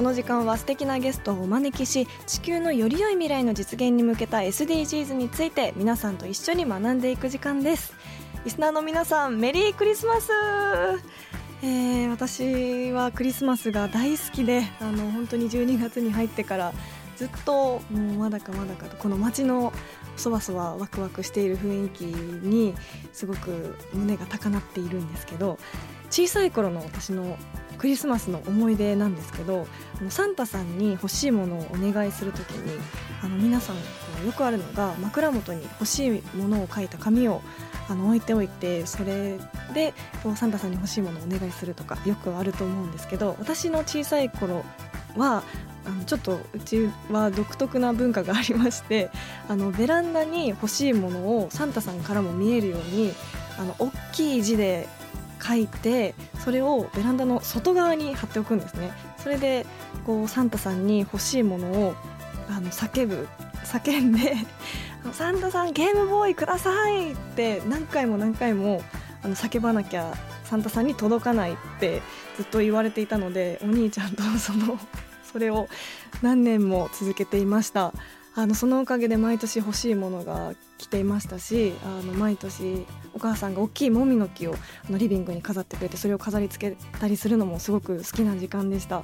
この時間は素敵なゲストをお招きし地球のより良い未来の実現に向けた SDGs について皆さんと一緒に学んでいく時間です。リスナーの皆さんメリークリスマス!えー、私はクリスマスが大好きであの本当に12月に入ってからずっともうまだかまだかとこの街のそわそわワクワクしている雰囲気にすごく胸が高鳴っているんですけど小さい頃の私のクリスマスの思い出なんですけどサンタさんに欲しいものをお願いする時にあの皆さんよくあるのが枕元に欲しいものを書いた紙をあの置いておいてそれでサンタさんに欲しいものをお願いするとかよくあると思うんですけど私の小さい頃はあのちょっとうちは独特な文化がありましてあのベランダに欲しいものをサンタさんからも見えるようにあの大きい字で書いてそれをベランダの外側に貼っておくんですねそれでこうサンタさんに欲しいものをあの叫ぶ叫んで「サンタさんゲームボーイください!」って何回も何回もあの叫ばなきゃサンタさんに届かないってずっと言われていたのでお兄ちゃんと そのそれを何年も続けていましたあのそのおかげで毎年欲しいものが来ていましたしあの毎年お母さんが大きいもみの木をあのリビングに飾ってくれてそれを飾り付けたりするのもすごく好きな時間でした。あ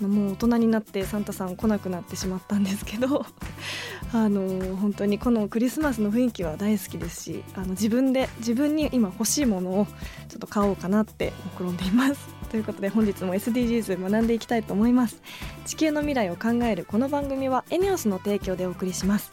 のもう大人になってサンタさん来なくなってしまったんですけど あの本当にこのクリスマスの雰囲気は大好きですしあの自分で自分に今欲しいものをちょっと買おうかなって目論んでいます。ということで本日も SDGs 学んでいきたいと思います。地球の未来を考えるこの番組はエネオスの提供でお送りします。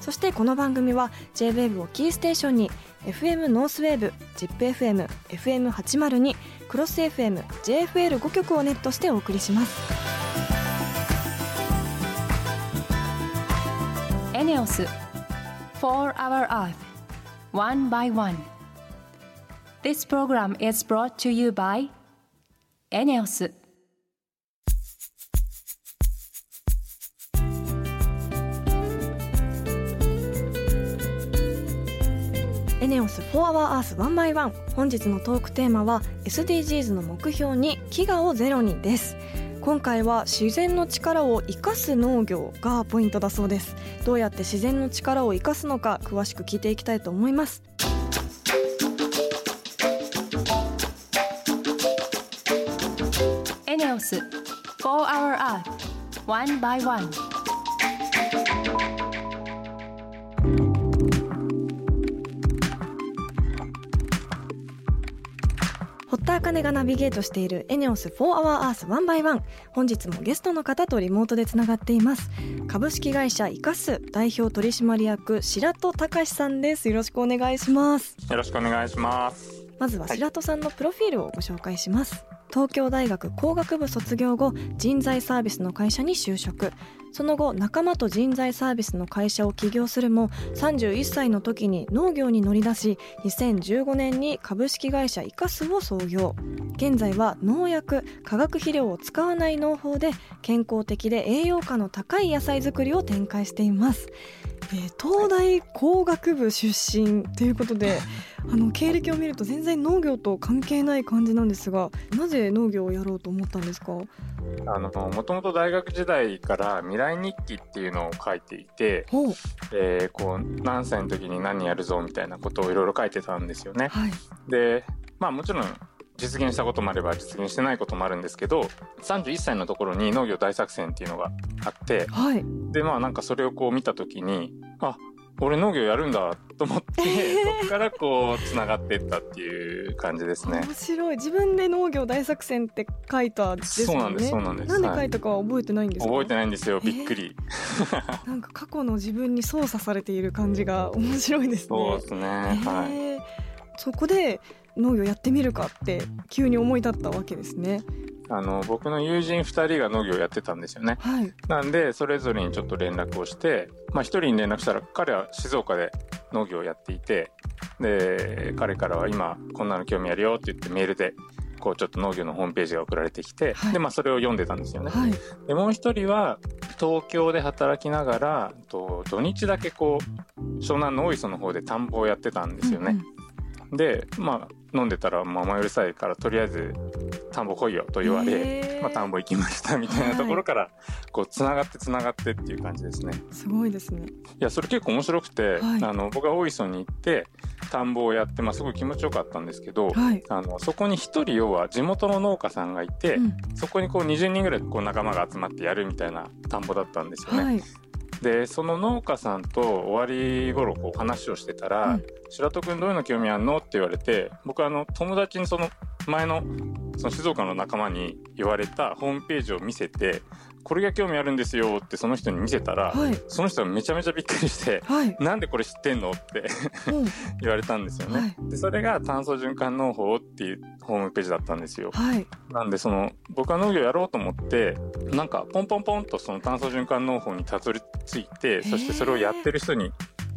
そしてこの番組は JWAVE をキーステーションに FM ノースウェーブ ZIPFM、FM802、クロス FM、JFL5 曲をネットしてお送りします。エネオス4 our earth one by one This program is brought to you by エネオスエネオス4 Hour Earth 1 by 1本日のトークテーマは SDGs の目標に飢餓をゼロにです。今回は自然の力を生かす農業がポイントだそうです。どうやって自然の力を生かすのか詳しく聞いていきたいと思います。エネオス4 Hour Earth 1 by 1田茜がナビゲートしているエネオス4 Hour Earth 1 by 1本日もゲストの方とリモートでつながっています。株式会社イカス代表取締役白戸隆さんです。よろしくお願いします。よろしくお願いします。まずは白戸さんのプロフィールをご紹介します、東京大学工学部卒業後人材サービスの会社に就職。その後仲間と人材サービスの会社を起業するも31歳の時に農業に乗り出し2015年に株式会社イカスを創業。現在は農薬化学肥料を使わない農法で健康的で栄養価の高い野菜作りを展開しています、えー東大工学部出身ということであの経歴を見ると全然農業と関係ない感じなんですがなぜ農業をやろうと思ったんですか？あの、もともと大学時代から未来日記っていうのを書いていて、えーこう、何歳の時に何やるぞみたいなことをいろいろ書いてたんですよね。はい。で、まあもちろん実現したこともあれば実現してないこともあるんですけど、31歳のところに農業大作戦っていうのがあって、はい。で、まあなんかそれをこう見た時に、あ、俺農業やるんだと思って、そこからこうつながっていったっていう感じですね。面白い。自分で農業大作戦って書いたですそうなんですそうなんです。なんで書いたかは覚えてないんですか、覚えてないんですよえーびっくり。なんか過去の自分に操作されている感じが面白いですね。そうですね。はい。へー。そこで農業やってみるかって急に思い立ったわけですねあの僕の友人2人が農業やってたんですよね。はいなんでそれぞれにちょっと連絡をして、まあ、1人に連絡したら彼は静岡で農業をやっていてで彼からは今こんなの興味あるよって言ってメールでこうちょっと農業のホームページが送られてきて、はいでまあ、それを読んでたんですよね。はいでもう一人は東京で働きながらと土日だけこう湘南の大磯の方で田んぼをやってたんですよね。うんうんでまあ飲んでたらまあ前うるさいからとりあえず田んぼ来いよと言われ、まあ、田んぼ行きましたみたいなところからこうつながってつながってっていう感じですね。すごいですね。いやそれ結構面白くて、はい。あの僕は大磯に行って田んぼをやって、まあ、すごい気持ちよかったんですけど、はい、あのそこに一人要は地元の農家さんがいて、うん。そこにこう20人ぐらいこう仲間が集まってやるみたいな田んぼだったんですよね。はいでその農家さんと終わり頃こう話をしてたら「うん白戸君どういうの興味あんの?」って言われて僕あの友達にその前のその静岡の仲間に言われたホームページを見せて「これが興味あるんですよ」ってその人に見せたら、はいその人がめちゃめちゃびっくりしてはい「なんでこれ知ってんの?」ってうん 言われたんですよね。はいでそれが炭素循環農法っていうホームページだったんですよ。はいなんでその僕は農業やろうと思ってなんかポンポンポンとその炭素循環農法にたどり着いてそしてそれをやってる人に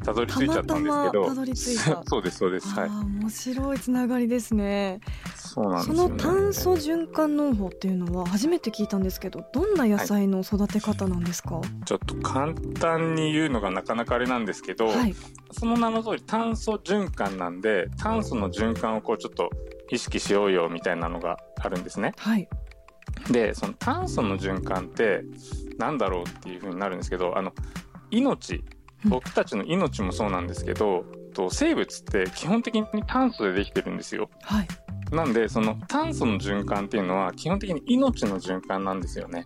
たどり着いちゃったんですけど。たどり着いた。そうですそうです。はい。面白いつながりですね。そうなんそですよ、ね、の炭素循環農法っていうのは初めて聞いたんですけどどんな野菜の育て方なんですか？ちょっと簡単に言うのがなかなかあれなんですけど、はい。その名の通り炭素循環なんで炭素の循環をこうちょっと意識しようよみたいなのがあるんですね。はい。でその炭素の循環ってなんだろうっていう風になるんですけどあの命うん僕たちの命もそうなんですけど、と生物って基本的に炭素でできてるんですよ。はい。なんでその炭素の循環っていうのは基本的に命の循環なんですよね。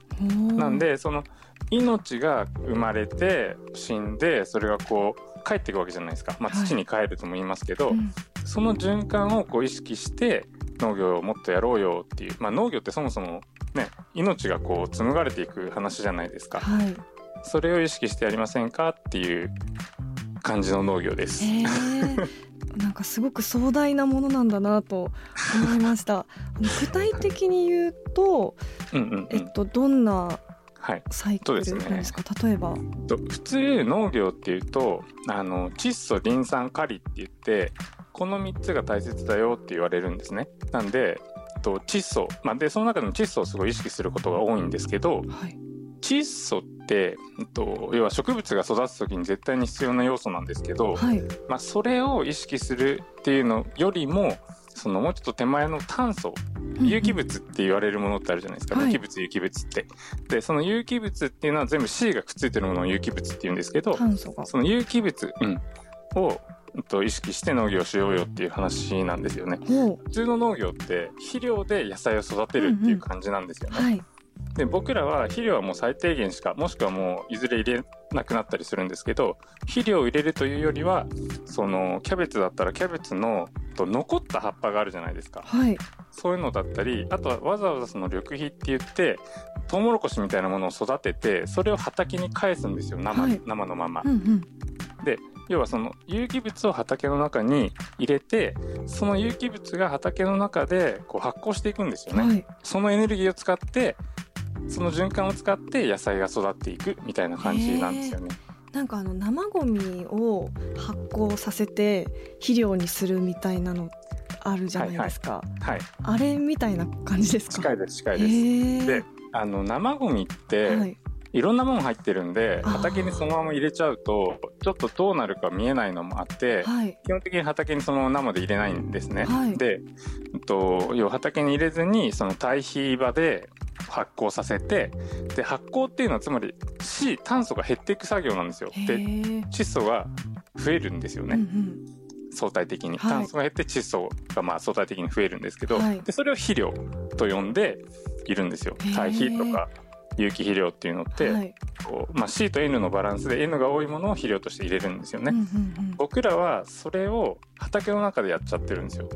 なんでその命が生まれて死んでそれがこう帰っていくわけじゃないですか、まあ、はい。土に帰るとも言いますけど、うん。その循環をこう意識して農業をもっとやろうよっていう、まあ、農業ってそもそもね命がこう紡がれていく話じゃないですか。はいそれを意識してやりませんかっていう感じの農業です。へー。なんかすごく壮大なものなんだなと思いました。具体的に言うと、うんえっと、どんなはい、サイクルそうですねなんですか例えば。と普通農業っていうとあの窒素リン酸カリって言ってこの3つが大切だよって言われるんですね。なんでと窒素、まあ、でその中でも窒素をすごい意識することが多いんですけどはい。窒素って、えっと、要は植物が育つ時に絶対に必要な要素なんですけど、はい。まあ、それを意識するっていうのよりもそのもうちょっと手前の炭素有機物って言われるものってあるじゃないですか、はい。無機物有機物って。でその有機物っていうのは全部 C がくっついてるものを有機物って言うんですけど炭素が。その有機物、うん、を、うんと、意識して農業しようよっていう話なんですよね。ほ普通の農業って肥料で野菜を育てるっていう感じなんですよね。うはいで僕らは肥料はもう最低限しかもしくはもういずれ入れなくなったりするんですけど肥料を入れるというよりはそのキャベツだったらキャベツのと残った葉っぱがあるじゃないですか。はい。そういうのだったりあとはわざわざその緑肥って言ってトウモロコシみたいなものを育ててそれを畑に返すんですよ生,、はい。生のまま。うんうん。要はその有機物を畑の中に入れてその有機物が畑の中でこう発酵していくんですよね、はい。そのエネルギーを使ってその循環を使って野菜が育っていくみたいな感じなんですよね。なんかあの生ゴミを発酵させて肥料にするみたいなのあるじゃないですか、はい、あれみたいな感じですか？近いです近いです。であの生ゴミって、はい。い、ろんなもの入ってるんで畑にそのまま入れちゃうとちょっとどうなるか見えないのもあって、はい。基本的に畑にそのまま生で入れないんですね。はい。で、うんと、要は畑に入れずにその堆肥場で発酵させてで発酵っていうのはつまり C 炭素が減っていく作業なんですよ。へでー窒素が増えるんですよね、うんうん。相対的に。はい。炭素が減って窒素がまあ相対的に増えるんですけど、はい。でそれを肥料と呼んでいるんですよ。堆肥とか有機肥料っていうのって、はい。こうまあ、C と N のバランスで N が多いものを肥料として入れるんですよね。うん僕らはそれを畑の中でやっちゃってるんですよ。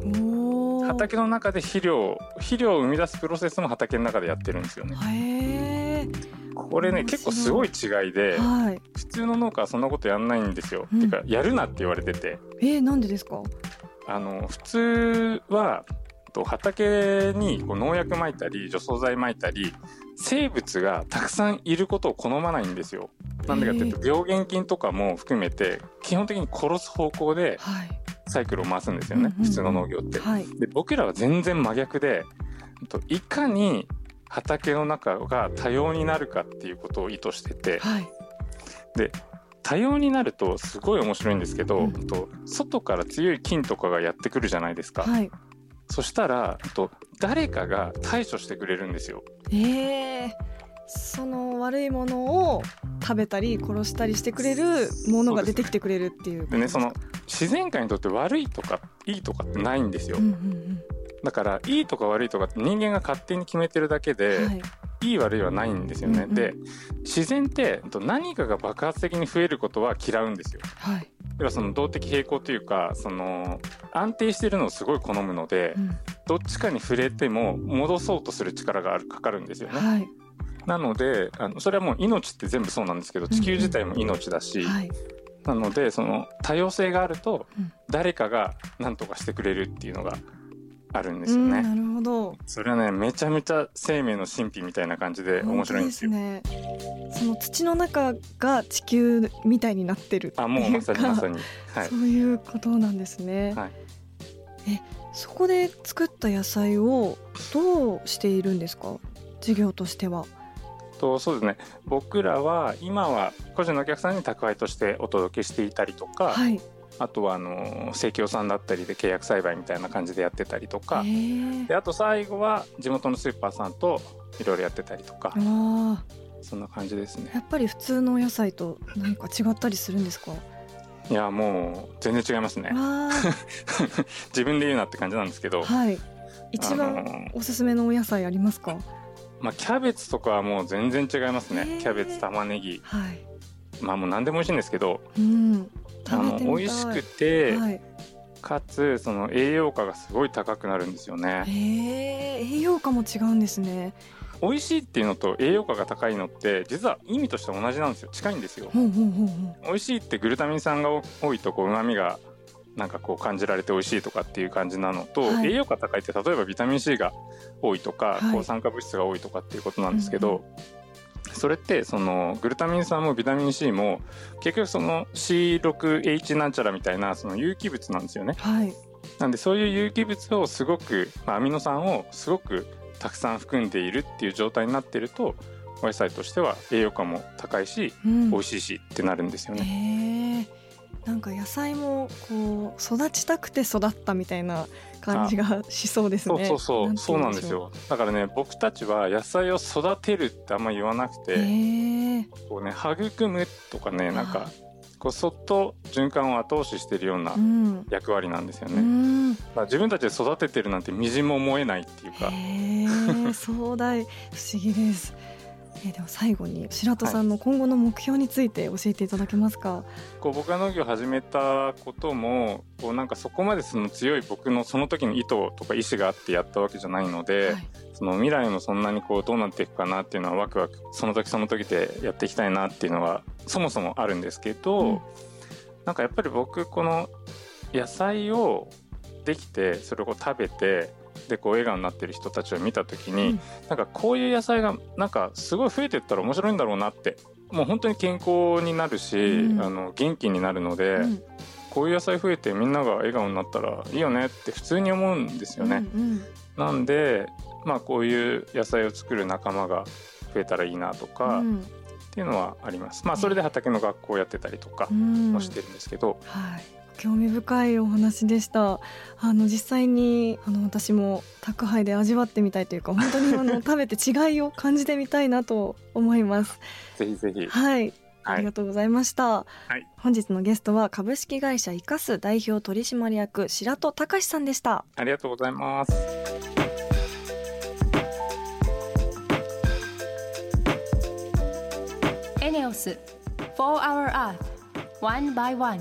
畑の中で肥料肥料を生み出すプロセスも畑の中でやってるんですよね。これね結構すごい違いではい。普通の農家はそんなことやんないんですよ。うん。てかやるなって言われてて。えー、なんでですか？あの普通はと畑にこう農薬撒いたり除草剤撒いたり生物がたくさんいることを好まないんですよ。なんでかっていうと病原菌とかも含めて基本的に殺す方向ではいサイクルを回すんですよね、うんうんうん。普通の農業って。はい。で僕らは全然真逆でといかに畑の中が多様になるかっていうことを意図しててはい。多様になるとすごい面白いんですけど、うん。と外から強い菌とかがやってくるじゃないですか、はい。そしたらと誰かが対処してくれるんですよ。えー、その悪いものを食べたり殺したりしてくれるものが出てきてくれるっていう。ですかでねその自然界にとって悪いとかいいとかってないんですよ、うんうんだからいいとか悪いとかって人間が勝手に決めてるだけうで、んはい。いい悪いはないんですよね、うんうんで自然ってと何かが爆発的に増えることは嫌うんですよ。はい。要はその動的平衡というかその安定してるのをすごい好むので、うん。どっちかに触れても戻そうとする力があるかかるんですよね。はいなのであのそれはもう命って全部そうなんですけど地球自体も命だし、はい。なのでその多様性があるとうん。誰かが何とかしてくれるっていうのがあるんですうんよね。なるほど。それはねめちゃめちゃ生命の神秘みたいな感じで面白いんですよ。ねその土の中が地球みたいになってるっていうかあもうまさにまさに。はい。そういうことなんですね、はい。えそこで作った野菜をどうしているんですか？事業としてはとそうですね。僕らは今は個人のお客さんに宅配としてお届けしていたりとか、はい。あとはあの生協さんだったりで契約栽培みたいな感じでやってたりとか、であと最後は地元のスーパーさんといろいろやってたりとか、あそんな感じですね。ーやっぱり普通のお野菜と何か違ったりするんですか？いやもう全然違いますね。わ 自分で言うなって感じなんですけど、ーはい。一番ーおすすめのお野菜ありますか？まあ、キャベツとかはもう全然違いますね。キャベツ玉ねぎ。はい。まあもう何でも美味しいんですけどうん。あの美味しくて、はい。かつその栄養価がすごい高くなるんですよね。栄養価も違うんですね。美味しいっていうのと栄養価が高いのって実は意味として同じなんですよ。近いんですよ。美味しいってグルタミン酸が多いとこう旨味がなんかこう感じられて美味しいとかっていう感じなのと、はい。栄養価高いって例えばビタミン C が多いとか、はい。抗酸化物質が多いとかっていうことなんですけど、うんそれってそのグルタミン酸もビタミン C も結局その C6H なんちゃらみたいなその有機物なんですよね。うはい。なんでそういう有機物をすごく、まあ、アミノ酸をすごくたくさん含んでいるっていう状態になってるとお野菜としては栄養価も高いしうん。美味しいしってなるんですよね。なんか野菜もこう育ちたくて育ったみたいな感じがしそうですね。そうそうそう、そうなんですよ。だからね、僕たちは野菜を育てるってあんま言わなくう。て、こうね、育むとかね、なんか、こうそっと循環を後押ししてるようなうん。役割なんですようね。ん。だから自分たちで育ててるなんてみじんも思えないっていうか、壮大不思議です。えーでは最後に白戸さんの今後の目標について教えていただけますか？こう僕が農業を始めたことも、こうなんかそこまでその強い僕のその時の意図とか意思があってやったわけじゃないので、はい。その未来もそんなにこうどうなっていくかなっていうのはワクワクその時その時でやっていきたいなっていうのはそもそもあるんですけど、うん。なんかやっぱり僕この野菜をできてそれを食べてでこう笑顔になってる人たちを見た時に、うん。なんかこういう野菜がなんかすごい増えてったら面白いんだろうなってもう本当に健康になるし、うん。あの元気になるので、うん。こういう野菜増えてみんなが笑顔になったらいいよねって普通に思うんですよね。うんなんで、まあ、こういう野菜を作る仲間が増えたらいいなとうかっんていうのはあります。まあ、それで畑の学校をやってたりとかうん。もしてるんですけど、はい、興味深いお話でした。あの実際にあの私も宅配で味わってみたいというか、本当にあの 食べて違いを感じてみたいなと思います。ぜひぜひ。はい。あはいりがとうございました、い本日のゲストは株式会社イカス代表取締役白戸隆さんでしたありがとうございます。ENEOS For Our Earth One by One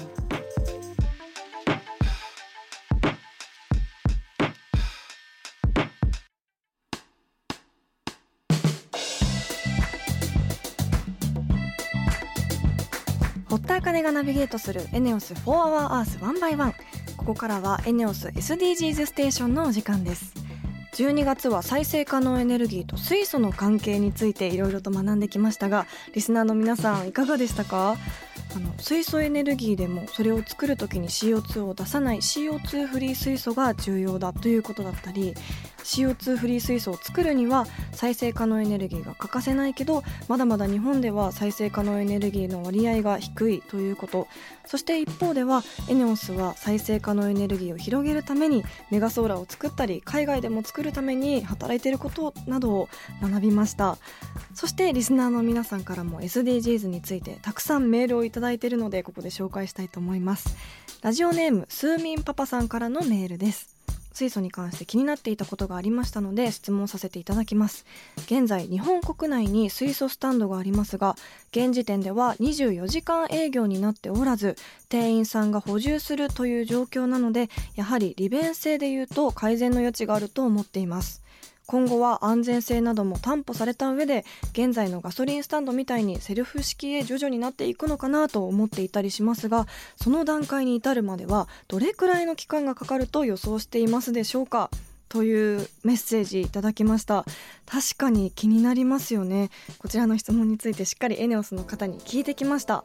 堀田茜がナビゲートするエネオス4 Hour Earth 1 by 1ここからはエネオス SDGs ステーションのお時間です。12月は再生可能エネルギーと水素の関係についていろいろと学んできましたがリスナーの皆さんいかがでしたか？あの水素エネルギーでもそれを作る時に CO2 を出さない CO2 フリー水素が重要だということだったり CO2 フリー水素を作るには再生可能エネルギーが欠かせないけどまだまだ日本では再生可能エネルギーの割合が低いということ。そして一方ではエネオスは再生可能エネルギーを広げるためにメガソーラーを作ったり海外でも作るために働いていることなどを学びました。そしてリスナーの皆さんからも SDGs についてたくさんメールをいただいているのでここで紹介したいと思います。ラジオネームスーミンパパさんからのメールです。水素に関して気になっていたことがありましたので質問させていただきます。現在日本国内に水素スタンドがありますが現時点では24時間営業になっておらず店員さんが補充するという状況なのでやはり利便性でいうと改善の余地があると思っています。今後は安全性なども担保された上で現在のガソリンスタンドみたいにセルフ式へ徐々になっていくのかなと思っていたりしますがその段階に至るまではどれくらいの期間がかかると予想していますでしょうか？というメッセージいただきました。確かに気になりますよね。こちらの質問についてしっかりエネオスの方に聞いてきました。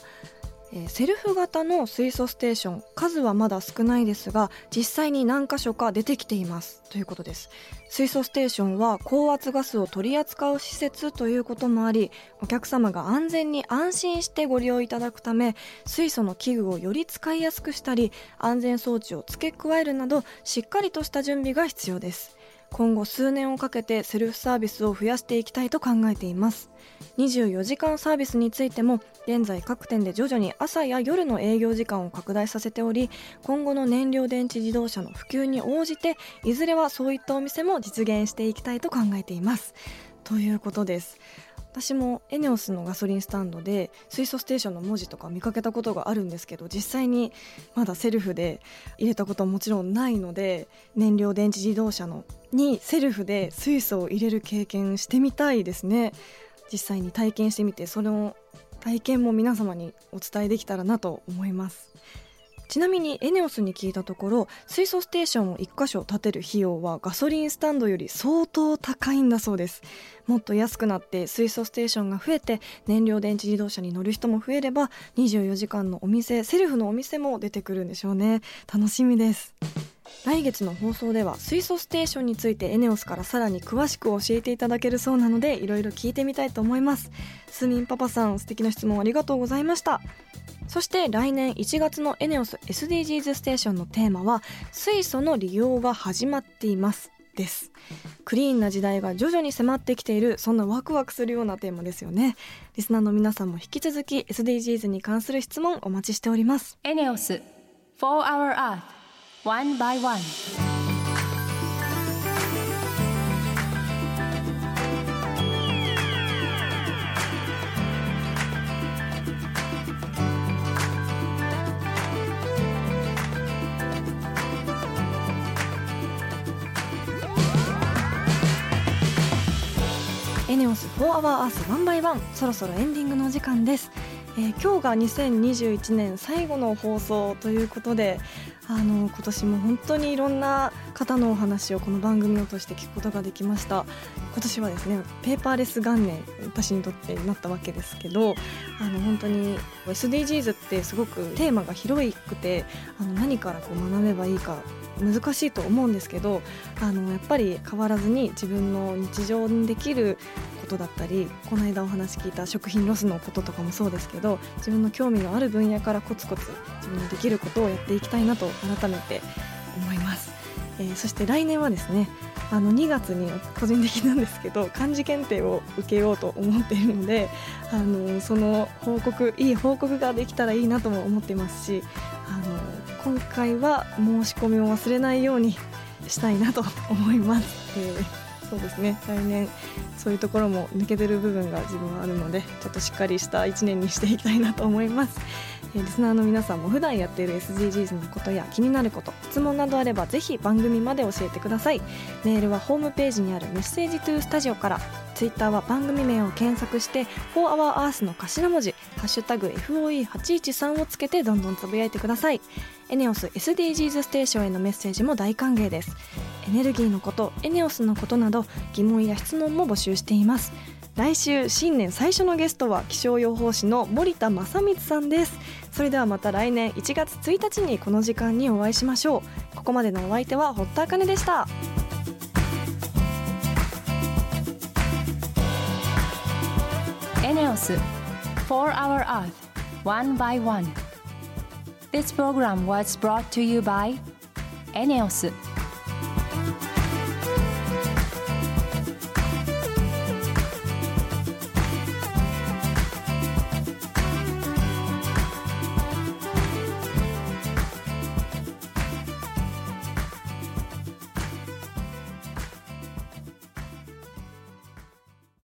えーセルフ型の水素ステーション数はまだ少ないですが実際に何箇所か出てきています。ということです。水素ステーションは高圧ガスを取り扱う施設ということもありお客様が安全に安心してご利用いただくため水素の器具をより使いやすくしたり安全装置を付け加えるなどしっかりとした準備が必要です。今後数年をかけてセルフサービスを増やしていきたいと考えています。24時間サービスについても現在各店で徐々に朝や夜の営業時間を拡大させており今後の燃料電池自動車の普及に応じていずれはそういったお店も実現していきたいと考えています。ということです。私もエネオスのガソリンスタンドで水素ステーションの文字とか見かけたことがあるんですけど実際にまだセルフで入れたことはもちろんないので燃料電池自動車のにセルフで水素を入れる経験してみたいですね。実際に体験してみてその体験も皆様にお伝えできたらなと思います。ちなみにエネオスに聞いたところ水素ステーションを1箇所建てる費用はガソリンスタンドより相当高いんだそうです。もっと安くなって水素ステーションが増えて燃料電池自動車に乗る人も増えれば24時間のお店セルフのお店も出てくるんでしょうね。楽しみです。来月の放送では水素ステーションについてエネオスからさらに詳しく教えていただけるそうなのでいろいろ聞いてみたいと思います。スミンパパさん素敵な質問ありがとうございました。そして来年1月のエネオス SDGs ステーションのテーマは水素の利用が始まっていますです。クリーンな時代が徐々に迫ってきているそんなワクワクするようなテーマですよね。リスナーの皆さんも引き続き SDGs に関する質問お待ちしております。ENEOS For Our Earth One by One. エネオス4 Hour Earth 1 by 1そろそろエンディングのお時間です、えー今日が2021年最後の放送ということであの今年も本当にいろんな方のお話をこの番組を通して聞くことができました。今年はですねペーパーレス元年私にとってなったわけですけどあの本当に SDGs ってすごくテーマが広くてあの何からこう学べばいいか難しいと思うんですけどあのやっぱり変わらずに自分の日常にできることだったりこの間お話聞いた食品ロスのこととかもそうですけど自分の興味のある分野からコツコツ自分のできることをやっていきたいなと改めて思います、えーそして来年はですねあの2月に個人的なんですけど漢字検定を受けようと思っているのであのその報告いい報告ができたらいいなとも思っていますしあの今回は申し込みを忘れないようにしたいなと思います、えーそうですね。来年そういうところも抜けてる部分が自分はあるのでちょっとしっかりした1年にしていきたいなと思います。えーリスナーの皆さんも普段やっている SDGs のことや気になること質問などあればぜひ番組まで教えてください。メールはホームページにあるメッセージトゥースタジオからツイッターは番組名を検索して「4HourEarth」の頭文字「#FOE813」をつけてどんどんつぶやいてください。エネオス SDGs ステーションへのメッセージも大歓迎です。エネルギーのことエネオスのことなど疑問や質問も募集しています。来週新年最初のゲストは気象予報士の森田正光さんです。それではまた来年1月1日にこの時間にお会いしましょう。ここまでのお相手は堀田茜でした。エネオス4 Hour Earth One by One. This program was brought to you by ENEOS.